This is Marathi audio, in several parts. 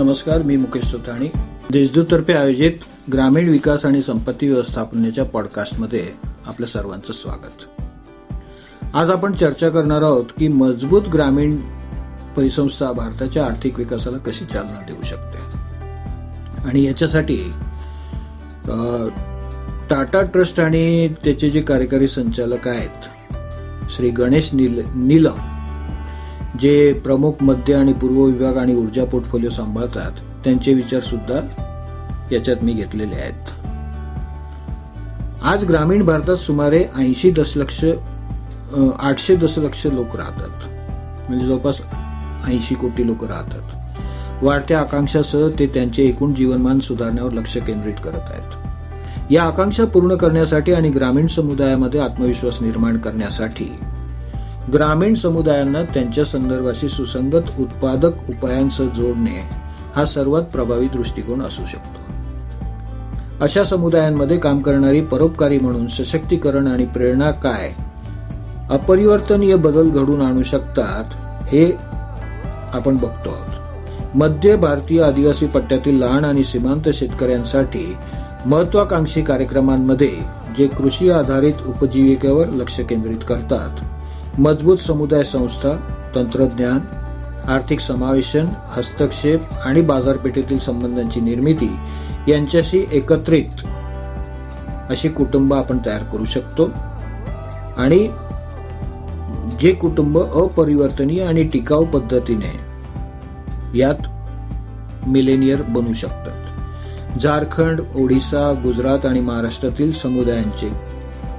नमस्कार मी मुकेश सोताणी. देशदूततर्फे आयोजित ग्रामीण विकास आणि संपत्ती व्यवस्थापनेच्या पॉडकास्टमध्ये आपल्या सर्वांचं स्वागत. आज आपण चर्चा करणार आहोत की मजबूत ग्रामीण परिसंस्था भारताच्या आर्थिक विकासाला कशी चालना देऊ शकते? आणि याच्यासाठी टाटा ट्रस्ट आणि त्याचे जे कार्यकारी संचालक आहेत श्री गणेश नील नीलम जे प्रमुख मध्य आणि पूर्व विभाग आणि ऊर्जा पोर्टफोलिओ सांभाळतात त्यांचे विचार सुद्धा याच्यात मी घेतलेले आहेत. आज ग्रामीण भारतात सुमारे ऐंशी दशलक्ष आठशे दशलक्ष लोक राहतात. म्हणजे जवळपास ऐंशी कोटी लोक राहतात. वाढत्या आकांक्षासह ते त्यांचे एकूण जीवनमान सुधारण्यावर लक्ष केंद्रित करत आहेत. या आकांक्षा पूर्ण करण्यासाठी आणि ग्रामीण समुदायामध्ये आत्मविश्वास निर्माण करण्यासाठी ग्रामीण समुदायांना त्यांच्या संदर्भाशी सुसंगत उत्पादक उपायांसह जोडणे हा सर्वात प्रभावी दृष्टिकोन असू शकतो. अशा समुदायांमध्ये काम करणारी परोपकारी म्हणून सशक्तीकरण आणि प्रेरणा काय? अपरिवर्तनीय बदल घडून आणू शकतात हे आपण बघतो आहोत. मध्य भारतीय आदिवासी पट्ट्यातील लहान आणि सीमांत शेतकऱ्यांसाठी महत्वाकांक्षी कार्यक्रमांमध्ये जे कृषी आधारित उपजीविकेवर लक्ष केंद्रित करतात मजबूत समुदाय संस्था तंत्रज्ञान आर्थिक समावेशन हस्तक्षेप आणि बाजारपेठेतील संबंधांची निर्मिती यांच्याशी एकत्रित अशी कुटुंब आपण तयार करू शकतो. आणि जे कुटुंब अपरिवर्तनीय आणि टिकाऊ पद्धतीने यात मिलेनियर बनू शकतात. झारखंड ओडिसा गुजरात आणि महाराष्ट्रातील समुदायांचे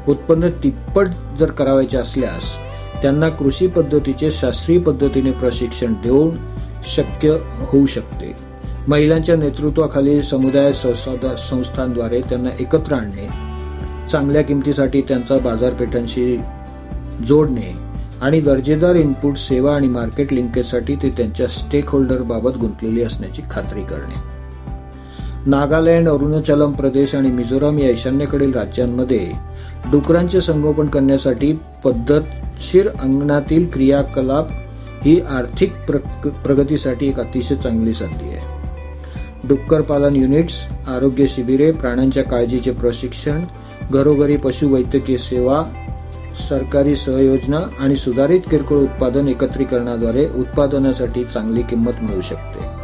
उत्पन्न तिप्पट जर करावायचे असल्यास त्यांना कृषी पद्धतीचे शास्त्रीय पद्धतीने प्रशिक्षण देऊन शक्य होऊ शकते. महिलांच्या नेतृत्वाखाली समुदाय संस्थांद्वारे त्यांना एकत्र आणणे चांगल्या किमतीसाठी त्यांचा बाजारपेठांशी जोडणे आणि दर्जेदार इनपुट सेवा आणि मार्केट लिंकेजसाठी ते त्यांच्या स्टेक होल्डर बाबत गुंतलेली असण्याची खात्री करणे. नागालँड अरुणाचलम प्रदेश आणि मिझोराम या ईशान्येकडील राज्यांमध्ये डुकरांचे संगोपन करण्यासाठी पद्धतशीर अंगणातील क्रियाकलाप ही आर्थिक प्रगतीसाठी एक अतिशय चांगली संधी आहे. डुक्कर पालन युनिट्स आरोग्य शिबिरे प्राण्यांच्या काळजीचे प्रशिक्षण घरोघरी पशुवैद्यकीय सेवा सरकारी सहयोजना आणि सुधारित किरकोळ उत्पादन एकत्रीकरणाद्वारे उत्पादनासाठी चांगली किंमत मिळू शकते.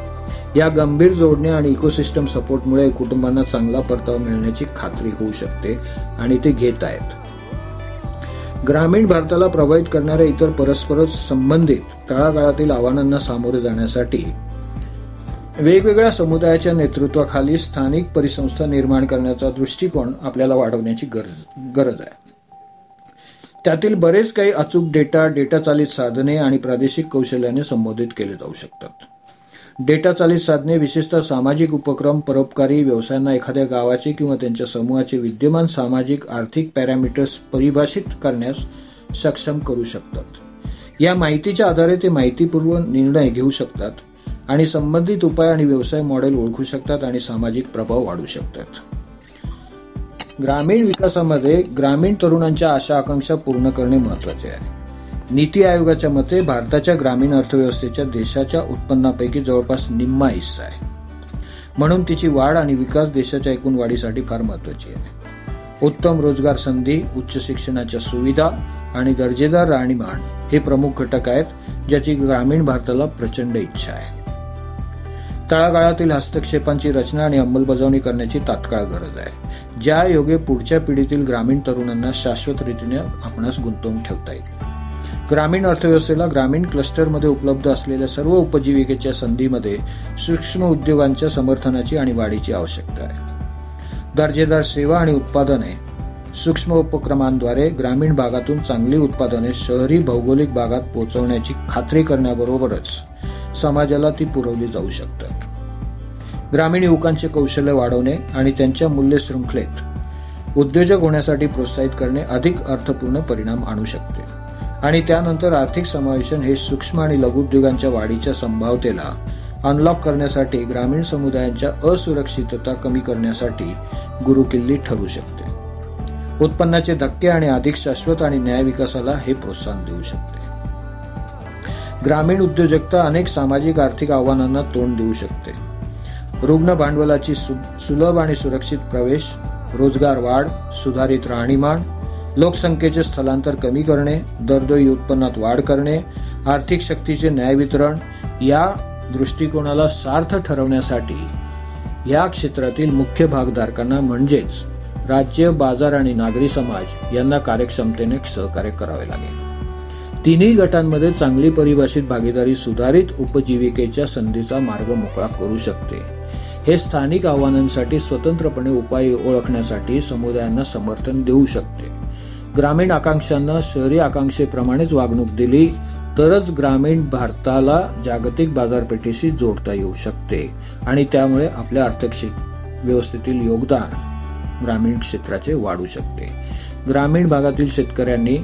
या गंभीर जोडणे आणि इकोसिस्टम सपोर्टमुळे कुटुंबांना चांगला परतावा मिळण्याची खात्री होऊ शकते आणि ते घेत आहेत. ग्रामीण भारताला प्रभावित करणाऱ्या इतर परस्पर संबंधित तळागाळातील आव्हानांना सामोरे जाण्यासाठी वेगवेगळ्या समुदायाच्या नेतृत्वाखाली स्थानिक परिसंस्था निर्माण करण्याचा दृष्टिकोन आपल्याला वाढवण्याची गरज गरज आहे. त्यातील बरेच काही अचूक डेटा डेटा चालित साधने आणि प्रादेशिक कौशल्याने संबोधित केले जाऊ शकतात. डेटा चालित साधने विशेषतः सामाजिक उपक्रम परोपकारी व्यवसायांना एखाद्या गावाचे किंवा त्यांच्या समूहाचे विद्यमान सामाजिक आर्थिक पॅरामीटर्स परिभाषित करण्यास सक्षम करू शकतात. या माहितीच्या आधारे ते माहितीपूर्व निर्णय घेऊ शकतात आणि संबंधित उपाय आणि व्यवसाय मॉडेल ओळखू शकतात आणि सामाजिक प्रभाव वाढू शकतात. ग्रामीण विकासामध्ये ग्रामीण तरुणांच्या आशा आकांक्षा पूर्ण करणे महत्त्वाचे आहे. नीती आयोगाच्या मते भारताच्या ग्रामीण अर्थव्यवस्थेच्या देशाच्या उत्पन्नापैकी जवळपास निम्मा हिस्सा आहे. म्हणून तिची वाढ आणि विकास देशाच्या एकूण वाढीसाठी फार महत्वाची आहे. उत्तम रोजगार संधी उच्च शिक्षणाच्या सुविधा आणि दर्जेदार राहणीमान हे प्रमुख घटक आहेत ज्याची ग्रामीण भारताला प्रचंड इच्छा आहे. तळागाळातील हस्तक्षेपांची रचना आणि अंमलबजावणी करण्याची तात्काळ गरज आहे. ज्या योगे पुढच्या पिढीतील ग्रामीण तरुणांना शाश्वत रीतीने आपणास गुंतवून ठेवता येईल. ग्रामीण अर्थव्यवस्थेला ग्रामीण क्लस्टरमध्ये उपलब्ध असलेल्या सर्व उपजीविकेच्या संधीमध्ये सूक्ष्म उद्योगांच्या समर्थनाची आणि वाढीची आवश्यकता आहे. दर्जेदार सेवा आणि उत्पादने सूक्ष्म उपक्रमांद्वारे ग्रामीण भागातून चांगली उत्पादने शहरी भौगोलिक भागात पोहोचवण्याची खात्री करण्याबरोबरच समाजाला ती पुरवली जाऊ शकतात. ग्रामीण युवकांचे कौशल्य वाढवणे आणि त्यांच्या मूल्य शृंखलेत उद्योजक होण्यासाठी प्रोत्साहित करणे अधिक अर्थपूर्ण परिणाम आणू शकते. आणि त्यानंतर आर्थिक समावेशन हे सूक्ष्म आणि लघुउद्योगांच्या वाढीच्या संभाव्यतेला अनलॉक करण्यासाठी ग्रामीण समुदायांच्या असुरक्षितता कमी करण्यासाठी गुरुकिल्ली ठरू शकते. उत्पन्नाचे धक्के आणि अधिक शाश्वत आणि न्याय विकासाला हे प्रोत्साहन देऊ शकते. ग्रामीण उद्योजकता अनेक सामाजिक आर्थिक आव्हानांना तोंड देऊ शकते. रुग्ण भांडवलाची सुलभ आणि सुरक्षित प्रवेश रोजगार वाढ सुधारित राहणीमान लोकसंख्येचे स्थलांतर कमी करणे दरडोई उत्पन्नात वाढ करणे आर्थिक शक्तीचे न्याय वितरण या दृष्टिकोनाला सार्थ ठरवण्यासाठी या क्षेत्रातील मुख्य भागधारकांना म्हणजेच राज्य बाजार आणि नागरी समाज यांना कार्यक्षमतेने सहकार्य करावे लागेल. तिन्ही गटांमध्ये चांगली परिभाषित भागीदारी सुधारित उपजीविकेच्या संधीचा मार्ग मोकळा करू शकते. हे स्थानिक आव्हानांसाठी स्वतंत्रपणे उपाय ओळखण्यासाठी समुदायांना समर्थन देऊ शकते. ग्रामीण आकांक्षांना शहरी आकांक्षेप्रमाणेच वागणूक दिली तरच ग्रामीण भारताला जागतिक बाजारपेठेशी जोडता येऊ शकते आणि त्यामुळे आपल्या आर्थिक व्यवस्थेतील योगदान ग्रामीण क्षेत्राचे वाढू शकते. ग्रामीण भागातील शेतकऱ्यांनी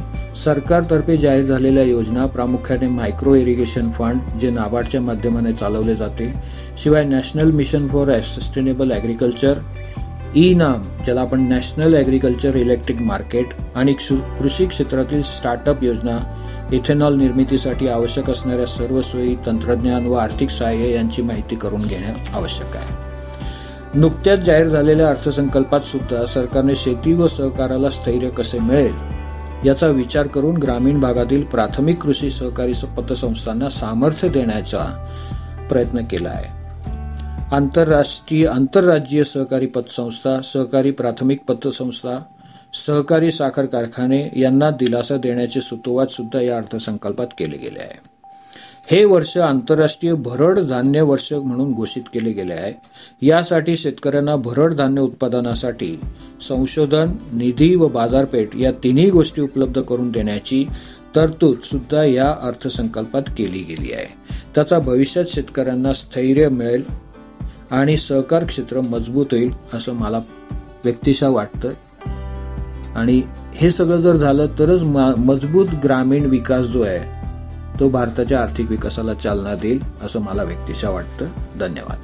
सरकारतर्फे जाहीर झालेल्या योजना प्रामुख्याने मायक्रो इरिगेशन फंड जे नाबार्डच्या माध्यमाने चालवले जाते. शिवाय national mission for sustainable agriculture e NAM ज्याला आपण नॅशनल ॲग्रिकल्चर इलेक्ट्रिक मार्केट आणि कृषी क्षेत्रातील स्टार्टअप योजना इथेनॉल निर्मितीसाठी आवश्यक असणाऱ्या सर्व सोयी तंत्रज्ञान व आर्थिक सहाय्य यांची माहिती करून घेणे आवश्यक आहे. नुकत्याच जाहीर झालेल्या अर्थसंकल्पात सुद्धा सरकारने शेती व सहकाराला स्थैर्य कसे मिळेल याचा विचार करून ग्रामीण भागातील प्राथमिक कृषी सहकारी पतसंस्थांना सामर्थ्य देण्याचा प्रयत्न केला आहे. आंतरराष्ट्रीय आंतरराज्यीय सहकारी पतसंस्था सहकारी प्राथमिक पतसंस्था सहकारी साखर कारखाने यांना दिलासा देण्याचे सुतोवाच सुद्धा या अर्थसंकल्पात केले गेले आहे. हे वर्ष आंतरराष्ट्रीय भरड धान्य वर्ष म्हणून घोषित केले गेले आहे. यासाठी शेतकऱ्यांना भरड धान्य उत्पादनासाठी संशोधन निधी व बाजारपेठ या तिन्ही गोष्टी उपलब्ध करून देण्याची तरतूद सुद्धा या अर्थसंकल्पात केली गेली आहे. त्याचा भविष्यात शेतकऱ्यांना स्थैर्य मिळेल आणि सहकार क्षेत्र मजबूत होईल असं मला व्यक्तिशा वाटतं आणि हे सगळं जर झालं तरच मजबूत ग्रामीण विकास जो आहे तो भारताच्या आर्थिक विकासाला चालना देईल असं मला व्यक्तिशा वाटतं. धन्यवाद.